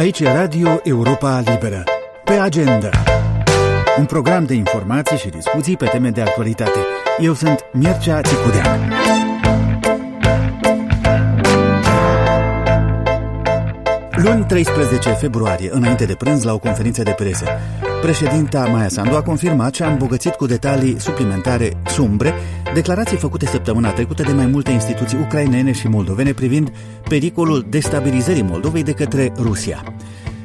Aici e Radio Europa Liberă. Pe agenda. Un program de informații și discuții pe teme de actualitate. Eu sunt Mircea Țicudean. Luni 13 februarie, înainte de prânz, la o conferință de presă, președinta Maia Sandu a confirmat și a îmbogățit cu detalii suplimentare sumbre declarații făcute săptămâna trecută de mai multe instituții ucrainene și moldovene privind pericolul destabilizării Moldovei de către Rusia.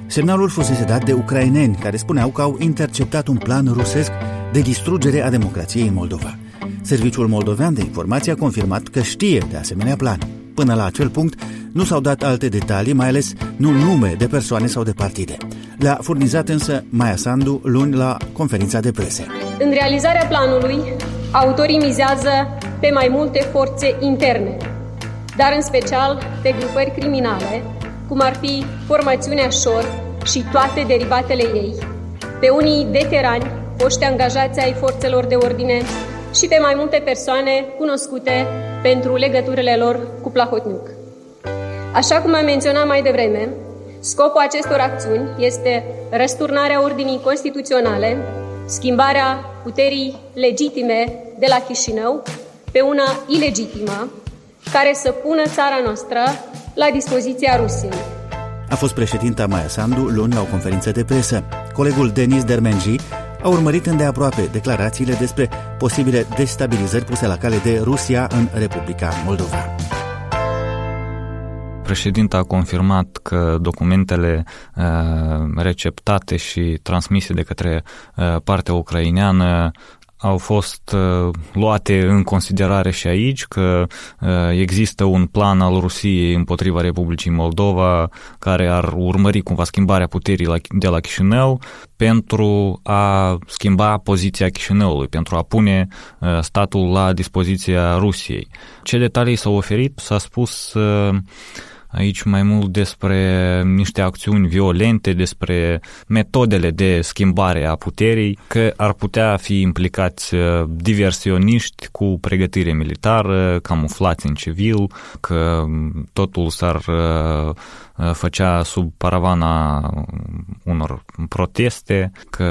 Semnalul fusese dat de ucraineni care spuneau că au interceptat un plan rusesc de distrugere a democrației în Moldova. Serviciul moldovean de informație a confirmat că știe de asemenea plan. Până la acel punct, nu s-au dat alte detalii, mai ales nu nume de persoane sau de partide. Le-a furnizat însă Maia Sandu luni la conferința de presă. În realizarea planului, autorii mizează pe mai multe forțe interne, dar în special pe grupări criminale, cum ar fi formațiunea Șor și toate derivatele ei, pe unii veterani, foști angajați ai forțelor de ordine și pe mai multe persoane cunoscute pentru legăturile lor cu Plahotniuc. Așa cum am menționat mai devreme, scopul acestor acțiuni este răsturnarea ordinii constituționale, schimbarea puterii legitime de la Chișinău pe una ilegitimă, care să pună țara noastră la dispoziția Rusiei. A fost președinta Maia Sandu luni la o conferință de presă. Colegul Denis Dermenji a urmărit îndeaproape declarațiile despre posibile destabilizări puse la cale de Rusia în Republica Moldova. Președinta a confirmat că documentele uh, receptate și transmise de către uh, partea ucraineană au fost uh, luate în considerare și aici că uh, există un plan al Rusiei împotriva Republicii Moldova care ar urmări cumva schimbarea puterii la, de la Chișinău pentru a schimba poziția Chișinăului, pentru a pune uh, statul la dispoziția Rusiei. Ce detalii s-au oferit? S-a spus uh, aici mai mult despre niște acțiuni violente, despre metodele de schimbare a puterii, că ar putea fi implicați uh, diversioniști cu pregătire militară, camuflați în civil, că totul s-ar uh, uh, făcea sub paravana unor proteste, că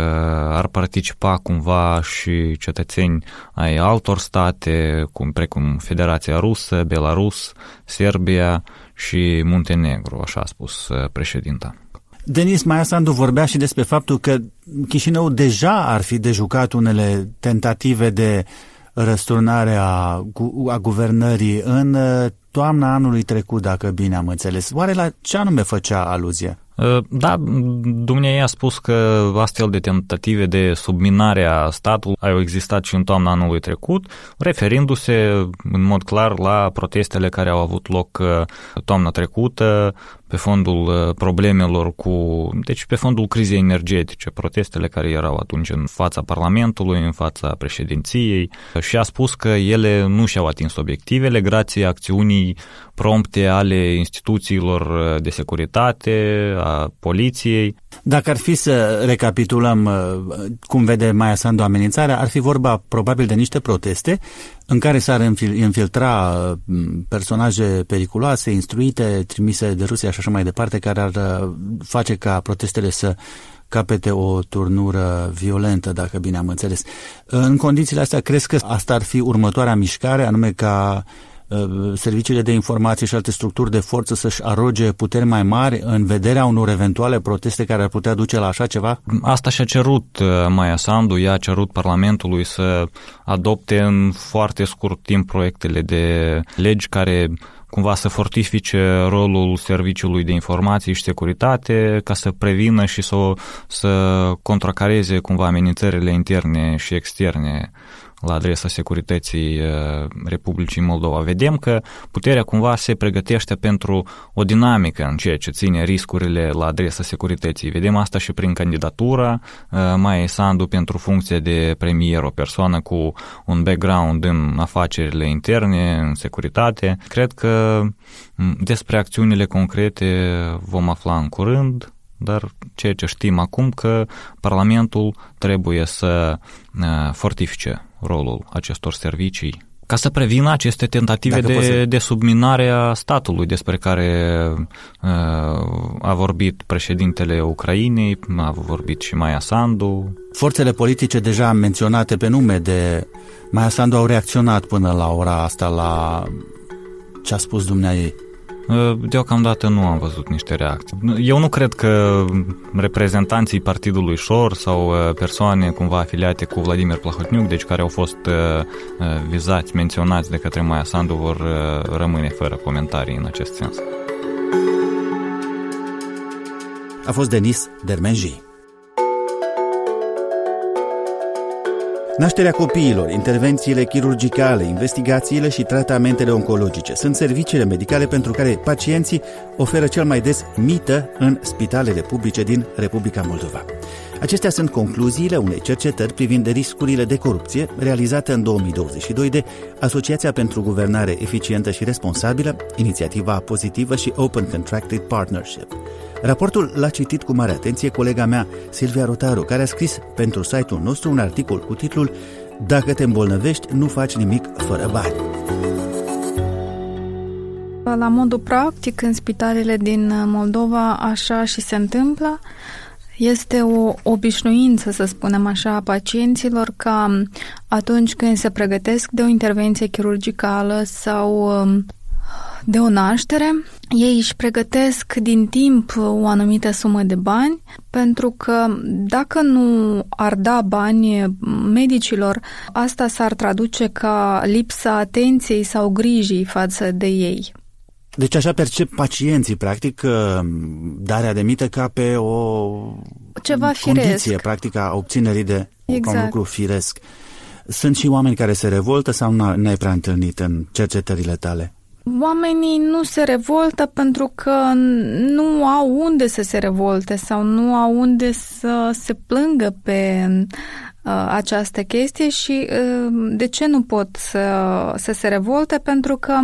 ar participa cumva și cetățeni ai altor state, cum, precum Federația Rusă, Belarus, Serbia, și Muntenegru, așa a spus uh, președinta. Denis Maiasandu vorbea și despre faptul că Chișinău deja ar fi de jucat unele tentative de răsturnare a, a guvernării în uh, toamna anului trecut, dacă bine am înțeles. Oare la ce anume făcea aluzie? Uh, da, dumneavoastră a spus că astfel de tentative de subminare a statului au existat și în toamna anului trecut, referindu-se în mod clar la protestele care au avut loc toamna trecută pe fondul uh, problemelor cu, deci pe fondul crizei energetice, protestele care erau atunci în fața Parlamentului, în fața președinției. Și a spus că ele nu și-au atins obiectivele grație acțiunii prompte ale instituțiilor uh, de securitate, a poliției. Dacă ar fi să recapitulăm uh, cum vede Maia Sandu amenințarea, ar fi vorba probabil de niște proteste în care s-ar infiltra personaje periculoase, instruite, trimise de Rusia și așa mai departe, care ar uh, face ca protestele să capete o turnură violentă, dacă bine am înțeles. În condițiile astea, crezi că asta ar fi următoarea mișcare, anume ca uh, serviciile de informație și alte structuri de forță să-și aroge puteri mai mari în vederea unor eventuale proteste care ar putea duce la așa ceva? Asta și-a cerut uh, Maia Sandu, ea a cerut Parlamentului să adopte în foarte scurt timp proiectele de legi care cumva să fortifice rolul serviciului de informații și securitate ca să prevină și să, să contracareze cumva amenințările interne și externe la adresa securității uh, Republicii Moldova. Vedem că puterea cumva se pregătește pentru o dinamică în ceea ce ține riscurile la adresa securității. Vedem asta și prin candidatura uh, Mai Sandu pentru funcția de premier, o persoană cu un background în afacerile interne, în securitate. Cred că despre acțiunile concrete vom afla în curând dar ceea ce știm acum că Parlamentul trebuie să uh, fortifice rolul acestor servicii ca să prevină aceste tentative de, să... de subminare a statului despre care uh, a vorbit președintele Ucrainei, a vorbit și Maia Sandu. Forțele politice deja menționate pe nume de Maia Sandu au reacționat până la ora asta la ce a spus dumneai. Ă, deocamdată nu am văzut niște reacții. Eu nu cred că reprezentanții Partidului Șor sau ă, persoane cumva afiliate cu Vladimir Plahotniuc, deci care au fost ă, vizați, menționați de către Maia Sandu, vor rămâne fără comentarii în acest sens. A fost Denis Dermenji. Nașterea copiilor, intervențiile chirurgicale, investigațiile și tratamentele oncologice sunt serviciile medicale pentru care pacienții oferă cel mai des mită în spitalele publice din Republica Moldova. Acestea sunt concluziile unei cercetări privind riscurile de corupție realizate în 2022 de Asociația pentru Guvernare Eficientă și Responsabilă, Inițiativa Pozitivă și Open Contracted Partnership. Raportul l-a citit cu mare atenție colega mea, Silvia Rotaru, care a scris pentru site-ul nostru un articol cu titlul Dacă te îmbolnăvești, nu faci nimic fără bani. La modul practic, în spitalele din Moldova, așa și se întâmplă. Este o obișnuință, să spunem așa, a pacienților ca atunci când se pregătesc de o intervenție chirurgicală sau um, de o naștere, ei își pregătesc din timp o anumită sumă de bani, pentru că dacă nu ar da bani medicilor, asta s-ar traduce ca lipsa atenției sau grijii față de ei. Deci așa percep pacienții, practic, darea de mită ca pe o Ceva condiție, firesc. practic, a obținerii de exact. ca un exact. lucru firesc. Sunt și oameni care se revoltă sau n-ai prea întâlnit în cercetările tale? Oamenii nu se revoltă pentru că nu au unde să se revolte sau nu au unde să se plângă pe uh, această chestie și uh, de ce nu pot să, să se revolte? Pentru că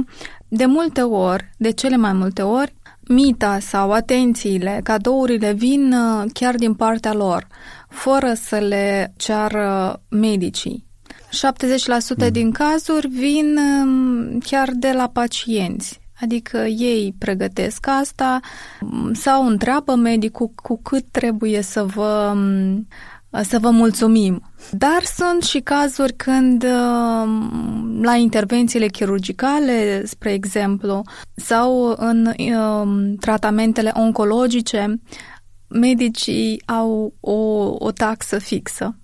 de multe ori, de cele mai multe ori, mita sau atențiile, cadourile vin uh, chiar din partea lor, fără să le ceară medicii. 70% mm. din cazuri vin um, chiar de la pacienți. Adică ei pregătesc asta um, sau întreabă medicul cu cât trebuie să vă, um, să vă mulțumim. Dar sunt și cazuri când la intervențiile chirurgicale, spre exemplu, sau în tratamentele oncologice, medicii au o, o taxă fixă.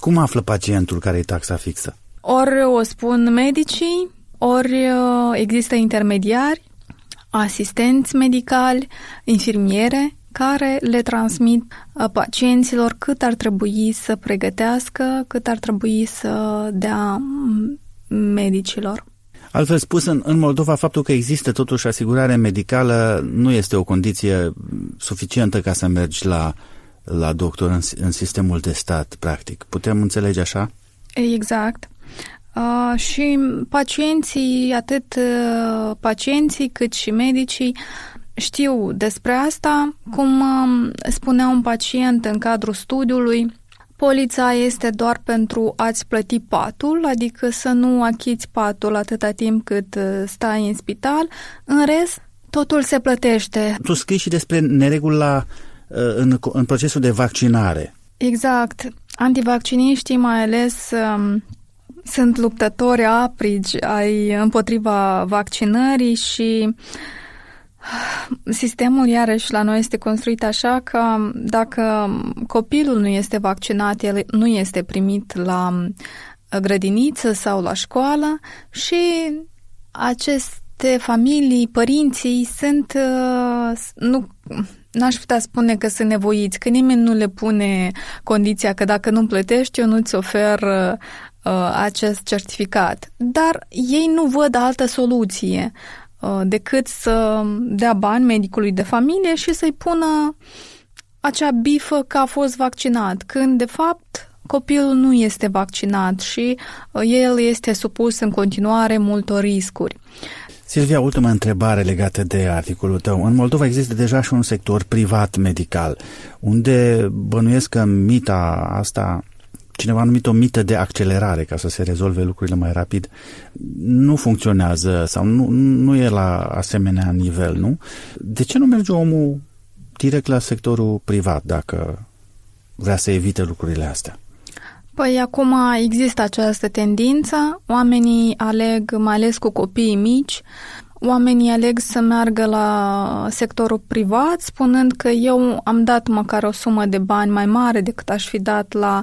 Cum află pacientul care e taxa fixă? Ori o spun medicii, ori uh, există intermediari, asistenți medicali, infirmiere, care le transmit uh, pacienților cât ar trebui să pregătească, cât ar trebui să dea mm, medicilor. Altfel spus, în, în Moldova, faptul că există totuși asigurare medicală nu este o condiție suficientă ca să mergi la la doctor în, în sistemul de stat, practic. Putem înțelege așa? Exact. Uh, și pacienții, atât uh, pacienții cât și medicii știu despre asta. Cum uh, spunea un pacient în cadrul studiului, polița este doar pentru a-ți plăti patul, adică să nu achiți patul atâta timp cât uh, stai în spital. În rest, totul se plătește. Tu scrii și despre neregula Uh, în, în procesul de vaccinare. Exact. Antivacciniștii mai ales um, sunt luptători aprigi ai împotriva vaccinării și sistemul iarăși la noi este construit așa că dacă copilul nu este vaccinat, el nu este primit la grădiniță sau la școală și aceste familii, părinții sunt uh, nu n-aș putea spune că sunt nevoiți, că nimeni nu le pune condiția că dacă nu plătești, eu nu-ți ofer uh, acest certificat. Dar ei nu văd altă soluție uh, decât să dea bani medicului de familie și să-i pună acea bifă că a fost vaccinat, când de fapt copilul nu este vaccinat și uh, el este supus în continuare multor riscuri. Silvia, ultima întrebare legată de articolul tău. În Moldova există deja și un sector privat medical, unde bănuiesc că mita asta cineva a numit o mită de accelerare ca să se rezolve lucrurile mai rapid, nu funcționează sau nu, nu e la asemenea nivel, nu? De ce nu merge omul direct la sectorul privat dacă vrea să evite lucrurile astea? Păi acum există această tendință, oamenii aleg, mai ales cu copiii mici, oamenii aleg să meargă la sectorul privat, spunând că eu am dat măcar o sumă de bani mai mare decât aș fi dat la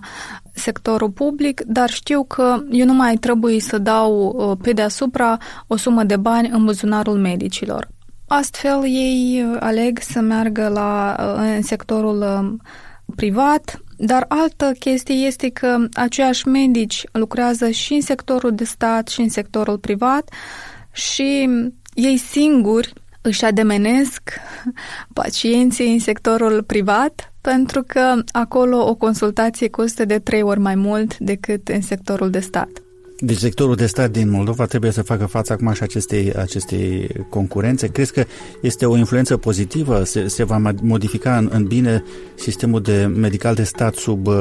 sectorul public, dar știu că eu nu mai trebuie să dau uh, pe deasupra o sumă de bani în buzunarul medicilor. Astfel, ei uh, aleg să meargă la, uh, în sectorul privat, dar altă chestie este că aceiași medici lucrează și în sectorul de stat și în sectorul privat și ei singuri își ademenesc pacienții în sectorul privat pentru că acolo o consultație costă de trei ori mai mult decât în sectorul de stat. Deci sectorul de stat din Moldova trebuie să facă față acum și acestei, acestei concurențe. Crezi că este o influență pozitivă? Se, se va modifica în, în bine sistemul de medical de stat sub uh,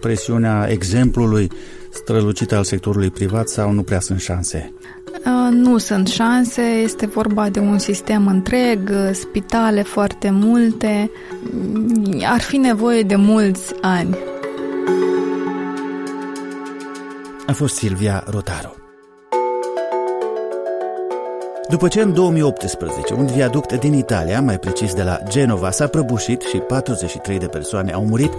presiunea exemplului strălucit al sectorului privat sau nu prea sunt șanse? Uh, nu sunt șanse, este vorba de un sistem întreg, uh, spitale foarte multe, ar fi nevoie de mulți ani. A fost Silvia Rotaro. După ce în 2018 un viaduct din Italia, mai precis de la Genova, s-a prăbușit și 43 de persoane au murit,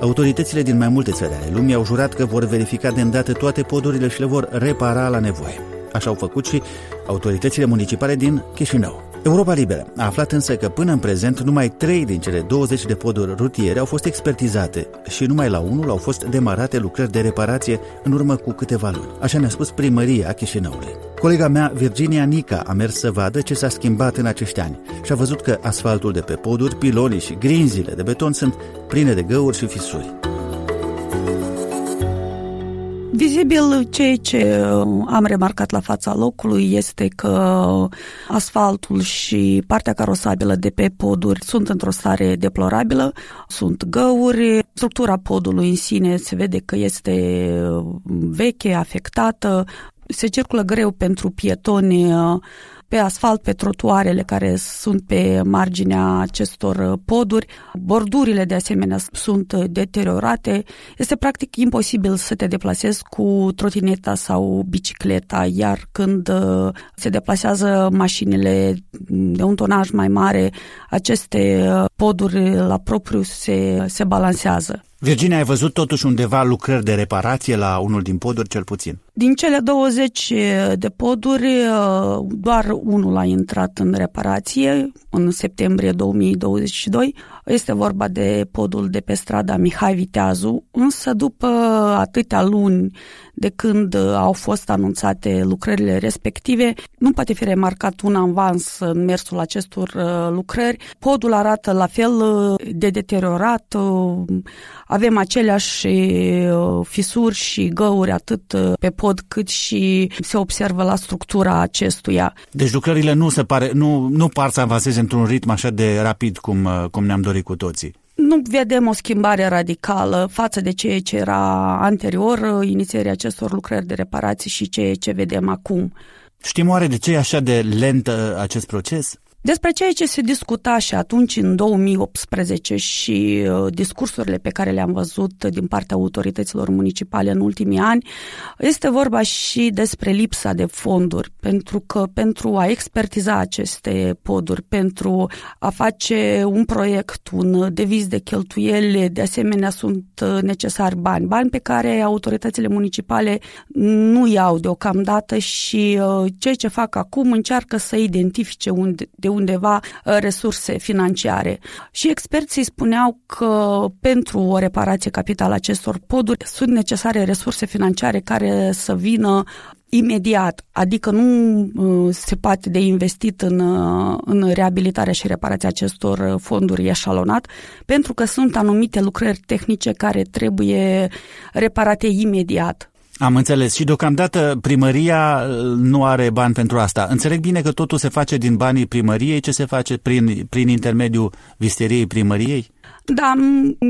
autoritățile din mai multe țări ale lumii au jurat că vor verifica de îndată toate podurile și le vor repara la nevoie. Așa au făcut și autoritățile municipale din Chișinău. Europa Liberă a aflat însă că până în prezent numai 3 din cele 20 de poduri rutiere au fost expertizate și numai la unul au fost demarate lucrări de reparație în urmă cu câteva luni. Așa ne-a spus primăria Chișinăului. Colega mea, Virginia Nica, a mers să vadă ce s-a schimbat în acești ani și a văzut că asfaltul de pe poduri, pilonii și grinzile de beton sunt pline de găuri și fisuri. Vizibil, ceea ce uh, am remarcat la fața locului este că asfaltul și partea carosabilă de pe poduri sunt într-o stare deplorabilă, sunt găuri, structura podului în sine se vede că este uh, veche, afectată, se circulă greu pentru pietoni uh, pe asfalt, pe trotuarele care sunt pe marginea acestor poduri. Bordurile, de asemenea, sunt deteriorate. Este practic imposibil să te deplasezi cu trotineta sau bicicleta, iar când uh, se deplasează mașinile de un tonaj mai mare, aceste uh, poduri la propriu se, se balansează. Virginia, ai văzut totuși undeva lucrări de reparație la unul din poduri, cel puțin? Din cele 20 de poduri, doar unul a intrat în reparație în septembrie 2022. Este vorba de podul de pe strada Mihai Viteazu, însă după atâtea luni de când au fost anunțate lucrările respective, nu poate fi remarcat un avans în mersul acestor lucrări. Podul arată la fel de deteriorat, avem aceleași fisuri și găuri atât pe pod cât și se observă la structura acestuia. Deci lucrările nu, se pare, nu, nu par să avanseze într-un ritm așa de rapid cum, cum ne-am dorit cu toții. Nu vedem o schimbare radicală față de ceea ce era anterior inițierea acestor lucrări de reparații și ceea ce vedem acum. Știm oare de ce e așa de lent acest proces? Despre ceea ce se discuta și atunci în 2018 și uh, discursurile pe care le-am văzut din partea autorităților municipale în ultimii ani, este vorba și despre lipsa de fonduri, pentru că pentru a expertiza aceste poduri, pentru a face un proiect, un deviz de cheltuieli, de asemenea sunt uh, necesari bani, bani pe care autoritățile municipale nu iau deocamdată și uh, ceea ce fac acum încearcă să identifice unde, de undeva uh, resurse financiare. Și experții spuneau că pentru o reparație capitală acestor poduri sunt necesare resurse financiare care să vină imediat, adică nu uh, se poate de investit în, uh, în reabilitarea și reparația acestor fonduri eșalonat, pentru că sunt anumite lucrări tehnice care trebuie reparate imediat. Am înțeles. Și deocamdată primăria uh, nu are bani pentru asta. Înțeleg bine că totul se face din banii primăriei. Ce se face prin, prin intermediul visteriei primăriei? Da,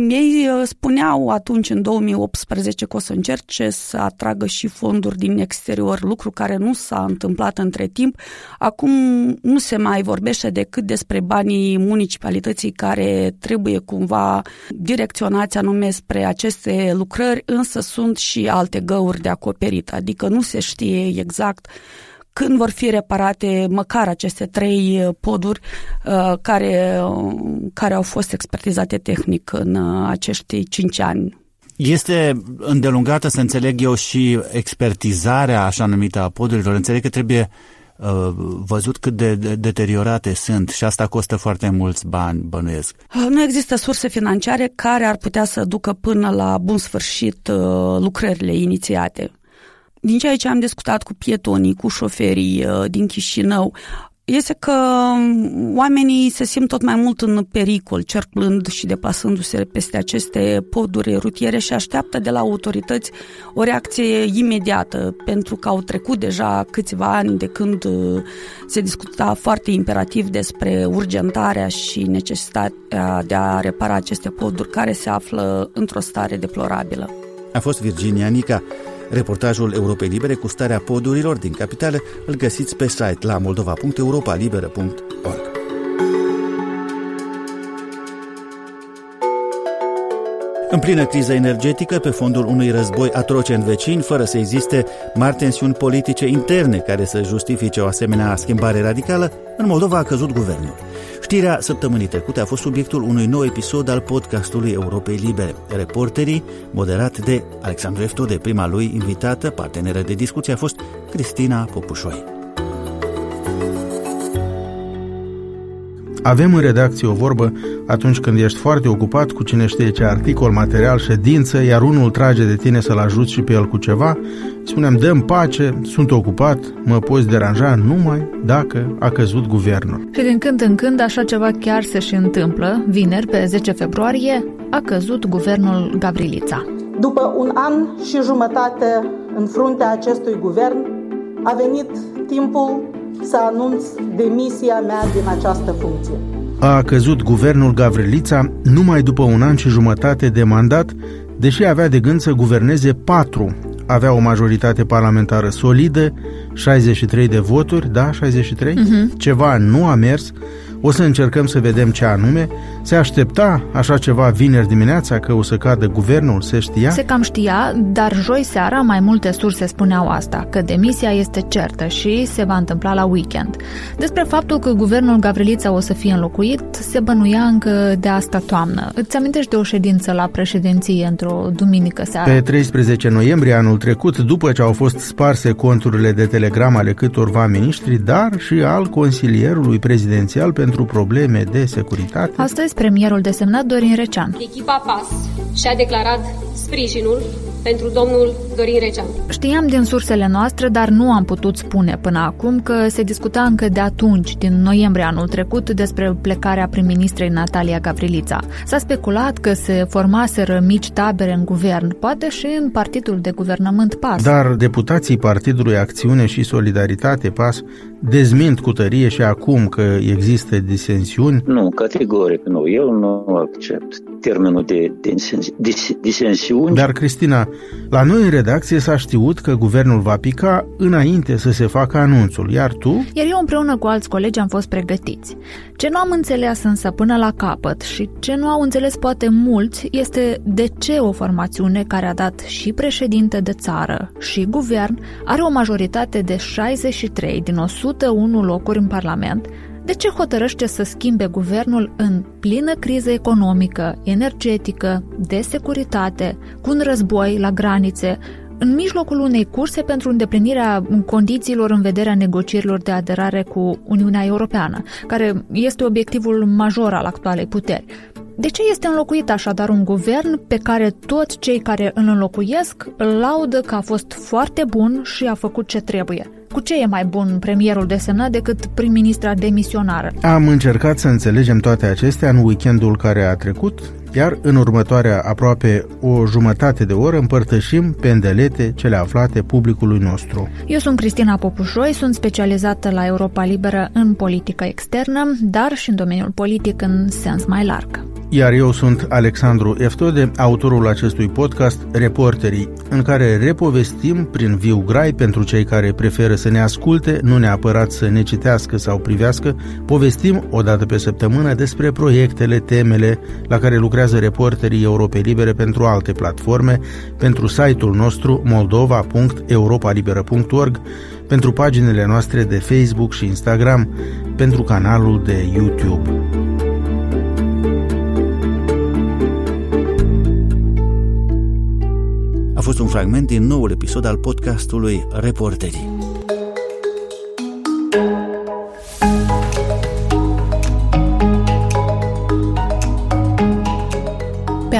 ei uh, spuneau atunci, în 2018, că o să încerce să atragă și fonduri din exterior, lucru care nu s-a întâmplat între timp. Acum nu se mai vorbește decât despre banii municipalității care trebuie cumva direcționați anume spre aceste lucrări, însă sunt și alte găuri de acoperit, adică nu se știe exact când vor fi reparate măcar aceste trei uh, poduri uh, care, uh, care au fost expertizate tehnic în acești cinci ani. Este îndelungată, să înțeleg eu, și expertizarea așa numită a podurilor. Înțeleg că trebuie văzut cât de deteriorate sunt și asta costă foarte mulți bani, bănuiesc. Nu există surse financiare care ar putea să ducă până la bun sfârșit lucrările inițiate din ceea ce am discutat cu pietonii, cu șoferii uh, din Chișinău, este că oamenii se simt tot mai mult în pericol, cerclând și deplasându-se peste aceste poduri rutiere și așteaptă de la autorități o reacție imediată, pentru că au trecut deja câțiva ani de când uh, se discuta foarte imperativ despre urgentarea și necesitatea de a repara aceste poduri care se află într-o stare deplorabilă. A fost Virginia Nica. Reportajul Europei Libere cu starea podurilor din capitală îl găsiți pe site la moldova.europalibera.org. În plină criză energetică, pe fondul unui război atroce în vecini, fără să existe mari tensiuni politice interne care să justifice o asemenea schimbare radicală, în Moldova a căzut guvernul. Știrea săptămânii trecute a fost subiectul unui nou episod al podcastului Europei Libere. Reporterii, moderat de Alexandru Eftode, prima lui invitată, parteneră de discuție, a fost Cristina Popușoi. Avem în redacție o vorbă atunci când ești foarte ocupat cu cine știe ce articol, material, ședință, iar unul trage de tine să-l ajuți și pe el cu ceva, spunem, dăm pace, sunt ocupat, mă poți deranja numai dacă a căzut guvernul. Și din când în când așa ceva chiar se și întâmplă. Vineri, pe 10 februarie, a căzut guvernul Gavrilița. După un an și jumătate în fruntea acestui guvern, a venit timpul să anunț demisia mea din această funcție. A căzut guvernul Gavrilița numai după un an și jumătate de mandat, deși avea de gând să guverneze patru. Avea o majoritate parlamentară solidă, 63 de voturi, da, 63? Uh-huh. Mhm. Ceva nu a mers, o să încercăm să vedem ce anume. Se aștepta așa ceva vineri dimineața că o să cadă guvernul, se știa? Se cam știa, dar joi seara mai multe surse spuneau asta, că demisia este certă și se va întâmpla la weekend. Despre faptul că guvernul Gavrilița o să fie înlocuit, se bănuia încă de asta toamnă. Îți amintești de o ședință la președinție într-o duminică seara? Pe 13 noiembrie anul trecut, după ce au fost sparse conturile de telegram ale câtorva miniștri, dar și al consilierului prezidențial pentru pentru probleme de securitate. Astăzi, premierul desemnat Dorin Recean. Echipa PAS și-a declarat sprijinul pentru domnul Dorin Recean. Știam din sursele noastre, dar nu am putut spune până acum că se discuta încă de atunci, din noiembrie anul trecut, despre plecarea prim-ministrei Natalia Gavrilița. S-a speculat că se formaseră mici tabere în guvern, poate și în partidul de guvernământ PAS. Dar deputații Partidului Acțiune și Solidaritate PAS dezmint cu tărie și acum că există disensiuni? Nu, categoric nu. Eu nu accept termenul de disensiuni. Dar, Cristina, la noi în redacție s-a știut că guvernul va pica înainte să se facă anunțul, iar tu? Iar eu împreună cu alți colegi am fost pregătiți. Ce nu am înțeles însă până la capăt și ce nu au înțeles poate mulți este de ce o formațiune care a dat și președinte de țară și guvern are o majoritate de 63 din 101 locuri în Parlament de ce hotărăște să schimbe guvernul în plină criză economică, energetică, de securitate, cu un război la granițe, în mijlocul unei curse pentru îndeplinirea condițiilor în vederea negocierilor de aderare cu Uniunea Europeană, care este obiectivul major al actualei puteri. De ce este înlocuit așadar un guvern pe care toți cei care îl înlocuiesc îl laudă că a fost foarte bun și a făcut ce trebuie? Cu ce e mai bun premierul desemnat decât prim-ministra demisionară? Am încercat să înțelegem toate acestea în weekendul care a trecut, iar în următoarea aproape o jumătate de oră împărtășim pendelete cele aflate publicului nostru. Eu sunt Cristina Popușoi, sunt specializată la Europa Liberă în politică externă, dar și în domeniul politic în sens mai larg. Iar eu sunt Alexandru Eftode, autorul acestui podcast Reporterii, în care repovestim prin viu grai pentru cei care preferă să ne asculte, nu neapărat să ne citească sau privească, povestim o dată pe săptămână despre proiectele, temele la care lucrează reporterii Europei Libere pentru alte platforme, pentru site-ul nostru moldova.europalibera.org, pentru paginile noastre de Facebook și Instagram, pentru canalul de YouTube. Fost un fragment din noul episod al podcastului Reporterii.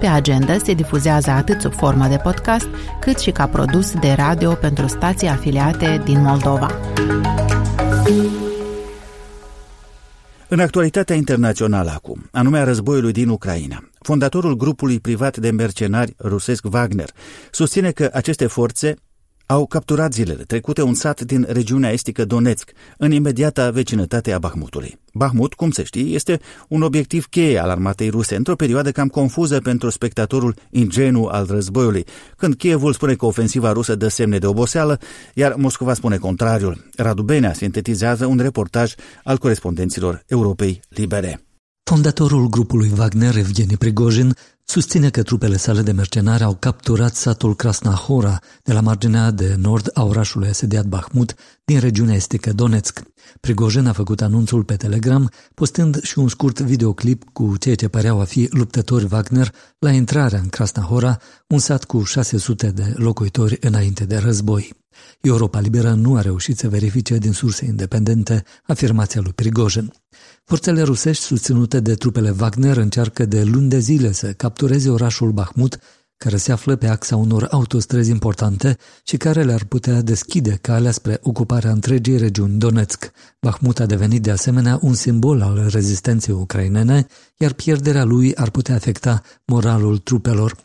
Pe agenda se difuzează atât sub formă de podcast, cât și ca produs de radio pentru stații afiliate din Moldova. În actualitatea internațională acum, anume a războiului din Ucraina, fondatorul grupului privat de mercenari rusesc Wagner susține că aceste forțe au capturat zilele trecute un sat din regiunea estică Donetsk, în imediata vecinătate a Bahmutului. Bahmut, cum se știe, este un obiectiv cheie al armatei ruse într-o perioadă cam confuză pentru spectatorul ingenu al războiului, când Kievul spune că ofensiva rusă dă semne de oboseală, iar Moscova spune contrariul. Radu Benea sintetizează un reportaj al corespondenților Europei Libere. Fondatorul grupului Wagner, Evgeni Prigojin, susține că trupele sale de mercenari au capturat satul Krasnahora de la marginea de nord a orașului asediat Bahmut din regiunea estică Donetsk. Prigojin a făcut anunțul pe Telegram, postând și un scurt videoclip cu ceea ce păreau a fi luptători Wagner la intrarea în Krasnahora, un sat cu 600 de locuitori înainte de război. Europa Liberă nu a reușit să verifice din surse independente afirmația lui Prigojin. Forțele rusești susținute de trupele Wagner încearcă de luni de zile să captureze orașul Bahmut, care se află pe axa unor autostrăzi importante și care le-ar putea deschide calea spre ocuparea întregii regiuni Donetsk. Bahmut a devenit de asemenea un simbol al rezistenței ucrainene, iar pierderea lui ar putea afecta moralul trupelor.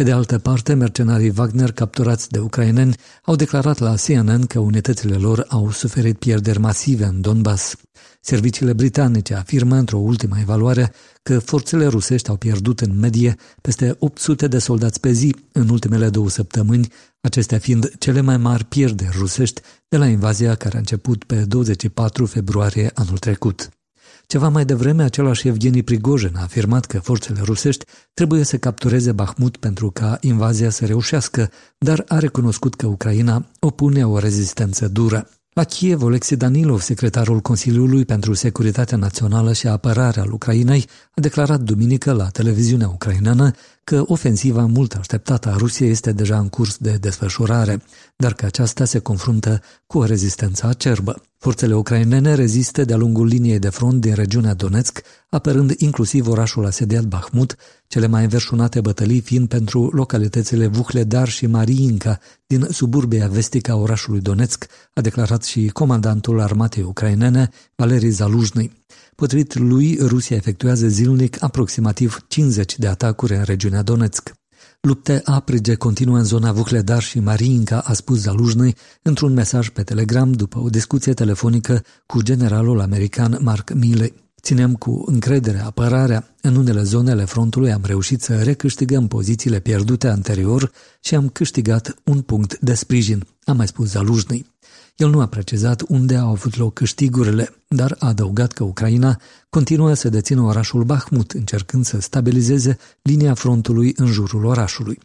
Pe de altă parte, mercenarii Wagner capturați de ucraineni au declarat la CNN că unitățile lor au suferit pierderi masive în Donbass. Serviciile britanice afirmă într-o ultimă evaluare că forțele rusești au pierdut în medie peste 800 de soldați pe zi în ultimele două săptămâni, acestea fiind cele mai mari pierderi rusești de la invazia care a început pe 24 februarie anul trecut. Ceva mai devreme, același Evgeni Prigojin a afirmat că forțele rusești trebuie să captureze Bahmut pentru ca invazia să reușească, dar a recunoscut că Ucraina opune o rezistență dură. La Kiev, Oleksiy Danilov, secretarul Consiliului pentru Securitatea Națională și Apărarea al Ucrainei, a declarat duminică la televiziunea ucraineană că ofensiva mult așteptată a Rusiei este deja în curs de desfășurare, dar că aceasta se confruntă cu o rezistență acerbă. Forțele ucrainene rezistă de-a lungul liniei de front din regiunea Donetsk, apărând inclusiv orașul asediat Bahmut, cele mai înverșunate bătălii fiind pentru localitățile Vuhledar și Mariinca din suburbia vestică a orașului Donetsk, a declarat și comandantul armatei ucrainene, Valeri Zaluzhnyi. Potrivit lui, Rusia efectuează zilnic aproximativ 50 de atacuri în regiunea Donetsk. Lupte aprige continuă în zona Vuhledar și Mariinca, a spus Zaluzhnyi într-un mesaj pe Telegram după o discuție telefonică cu generalul american Mark Milley. Ținem cu încredere apărarea. În unele zonele frontului am reușit să recâștigăm pozițiile pierdute anterior și am câștigat un punct de sprijin, a mai spus Zaluzhnyi. El nu a precizat unde au avut loc câștigurile, dar a adăugat că Ucraina continuă să dețină orașul Bahmut, încercând să stabilizeze linia frontului în jurul orașului.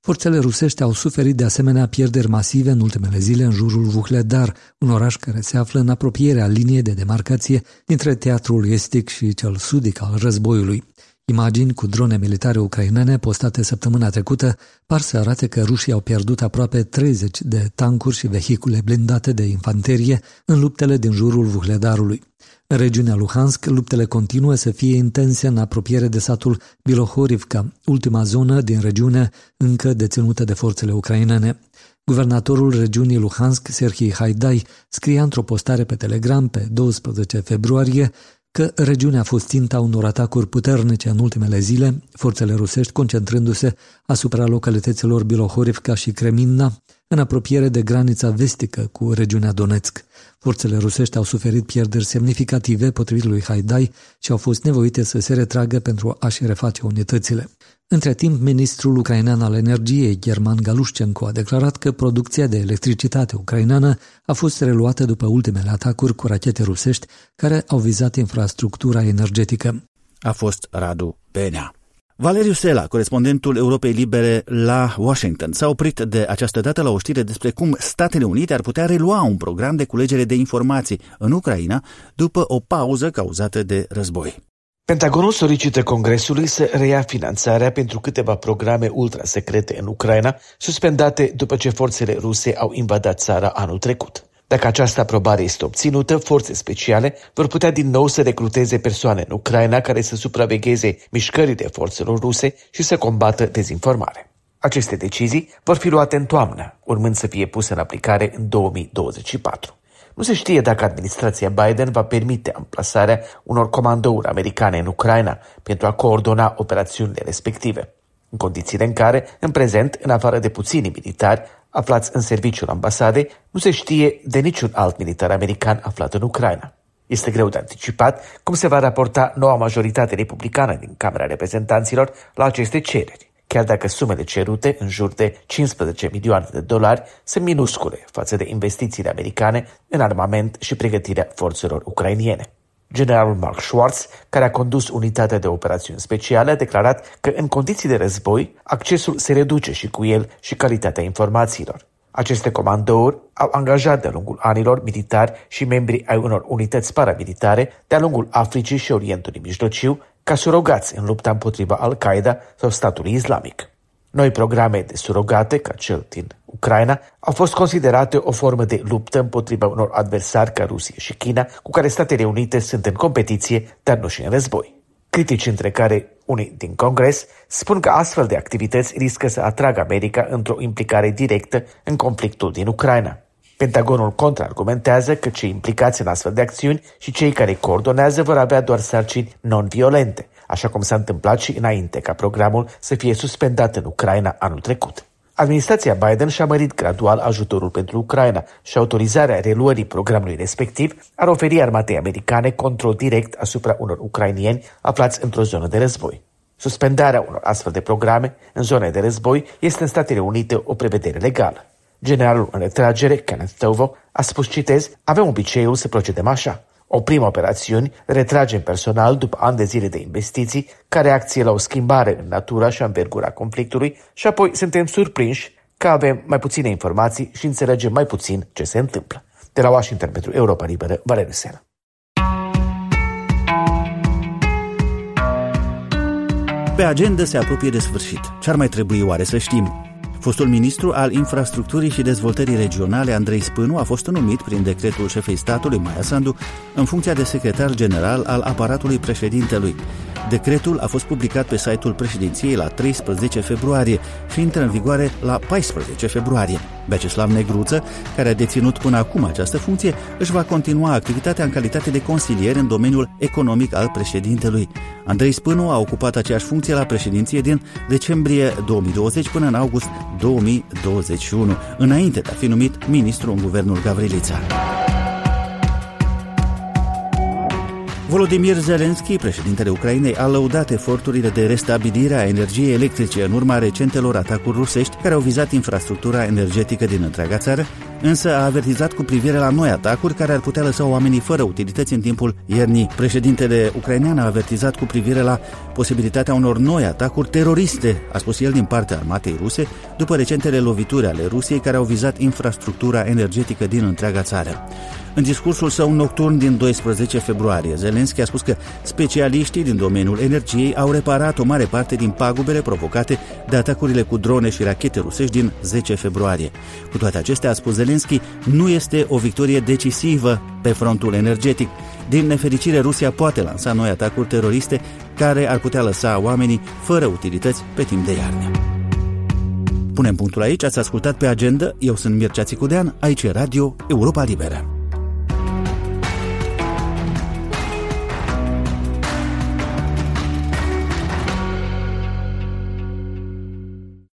Forțele rusești au suferit de asemenea pierderi masive în ultimele zile în jurul Vuhledar, un oraș care se află în apropierea liniei de demarcație dintre teatrul estic și cel sudic al războiului. Imagini cu drone militare ucrainene postate săptămâna trecută par să arate că rușii au pierdut aproape 30 de tancuri și vehicule blindate de infanterie în luptele din jurul Vuhledarului. În regiunea Luhansk, luptele continuă să fie intense în apropiere de satul Bilohorivka, ultima zonă din regiune încă deținută de forțele ucrainene. Guvernatorul regiunii Luhansk, Serhii Haidai, scria într-o postare pe Telegram pe 12 februarie că regiunea a fost ținta unor atacuri puternice în ultimele zile, forțele rusești concentrându-se asupra localităților Bilohorivka și Kreminna, în apropiere de granița vestică cu regiunea Donetsk. Forțele rusești au suferit pierderi semnificative potrivit lui Haidai și au fost nevoite să se retragă pentru a-și reface unitățile. Între timp, ministrul ucrainean al energiei, German Galușcenko, a declarat că producția de electricitate ucraineană a fost reluată după ultimele atacuri cu rachete rusești care au vizat infrastructura energetică. A fost Radu Benea. Valeriu Sela, corespondentul Europei Libere la Washington, s-a oprit de această dată la o știre despre cum Statele Unite ar putea relua un program de culegere de informații în Ucraina după o pauză cauzată de război. Pentagonul solicită Congresului să reia finanțarea pentru câteva programe ultrasecrete în Ucraina, suspendate după ce forțele ruse au invadat țara anul trecut. Dacă această aprobare este obținută, forțe speciale vor putea din nou să recruteze persoane în Ucraina care să supravegheze mișcările forțelor ruse și să combată dezinformare. Aceste decizii vor fi luate în toamnă, urmând să fie puse în aplicare în 2024. Nu se știe dacă administrația Biden va permite amplasarea unor comandouri americane în Ucraina pentru a coordona operațiunile respective, în condițiile în care, în prezent, în afară de puțini militari aflați în serviciul ambasadei, nu se știe de niciun alt militar american aflat în Ucraina. Este greu de anticipat cum se va raporta noua majoritate republicană din Camera Reprezentanților la aceste cereri chiar dacă sumele cerute, în jur de 15 milioane de dolari, sunt minuscule față de investițiile americane în armament și pregătirea forțelor ucrainiene. Generalul Mark Schwartz, care a condus unitatea de operațiuni speciale, a declarat că în condiții de război, accesul se reduce și cu el și calitatea informațiilor. Aceste comandouri au angajat de-a lungul anilor militari și membri ai unor unități paramilitare de-a lungul Africii și Orientului Mijlociu ca surogați în lupta împotriva Al-Qaeda sau statului islamic. Noi programe de surogate, ca cel din Ucraina, au fost considerate o formă de luptă împotriva unor adversari ca Rusia și China, cu care Statele Unite sunt în competiție, dar nu și în război. Critici între care unii din Congres spun că astfel de activități riscă să atragă America într-o implicare directă în conflictul din Ucraina. Pentagonul contraargumentează că cei implicați în astfel de acțiuni și cei care coordonează vor avea doar sarcini non-violente, așa cum s-a întâmplat și înainte ca programul să fie suspendat în Ucraina anul trecut. Administrația Biden și-a mărit gradual ajutorul pentru Ucraina și autorizarea reluării programului respectiv ar oferi armatei americane control direct asupra unor ucrainieni aflați într-o zonă de război. Suspendarea unor astfel de programe în zone de război este în Statele Unite o prevedere legală. Generalul în retragere, Kenneth Tovo, a spus, citez, avem obiceiul să procedăm așa. Oprim operațiuni, retragem personal după ani de zile de investiții, ca reacție la o schimbare în natura și învergura conflictului și apoi suntem surprinși că avem mai puține informații și înțelegem mai puțin ce se întâmplă. De la Washington pentru Europa Liberă, Valeriu Sena. Pe agenda se apropie de sfârșit. Ce ar mai trebui oare să știm? Fostul ministru al Infrastructurii și Dezvoltării Regionale, Andrei Spânu, a fost numit prin decretul șefei statului, Maia Sandu, în funcția de secretar general al aparatului președintelui. Decretul a fost publicat pe site-ul președinției la 13 februarie și intră în vigoare la 14 februarie. Beceslav Negruță, care a deținut până acum această funcție, își va continua activitatea în calitate de consilier în domeniul economic al președintelui. Andrei Spânu a ocupat aceeași funcție la președinție din decembrie 2020 până în august 2021, înainte de a fi numit ministru în guvernul Gavrilița. Volodymyr Zelensky, președintele Ucrainei, a lăudat eforturile de restabilire a energiei electrice în urma recentelor atacuri rusești care au vizat infrastructura energetică din întreaga țară, însă a avertizat cu privire la noi atacuri care ar putea lăsa oamenii fără utilități în timpul iernii. Președintele ucrainean a avertizat cu privire la posibilitatea unor noi atacuri teroriste, a spus el din partea armatei ruse, după recentele lovituri ale Rusiei care au vizat infrastructura energetică din întreaga țară. În discursul său nocturn din 12 februarie, Zelenski a spus că specialiștii din domeniul energiei au reparat o mare parte din pagubele provocate de atacurile cu drone și rachete rusești din 10 februarie. Cu toate acestea, a spus Zelenski, nu este o victorie decisivă pe frontul energetic. Din nefericire, Rusia poate lansa noi atacuri teroriste care ar putea lăsa oamenii fără utilități pe timp de iarnă. Punem punctul aici, ați ascultat pe agenda, eu sunt Mircea Țicudean, aici e Radio Europa Liberă.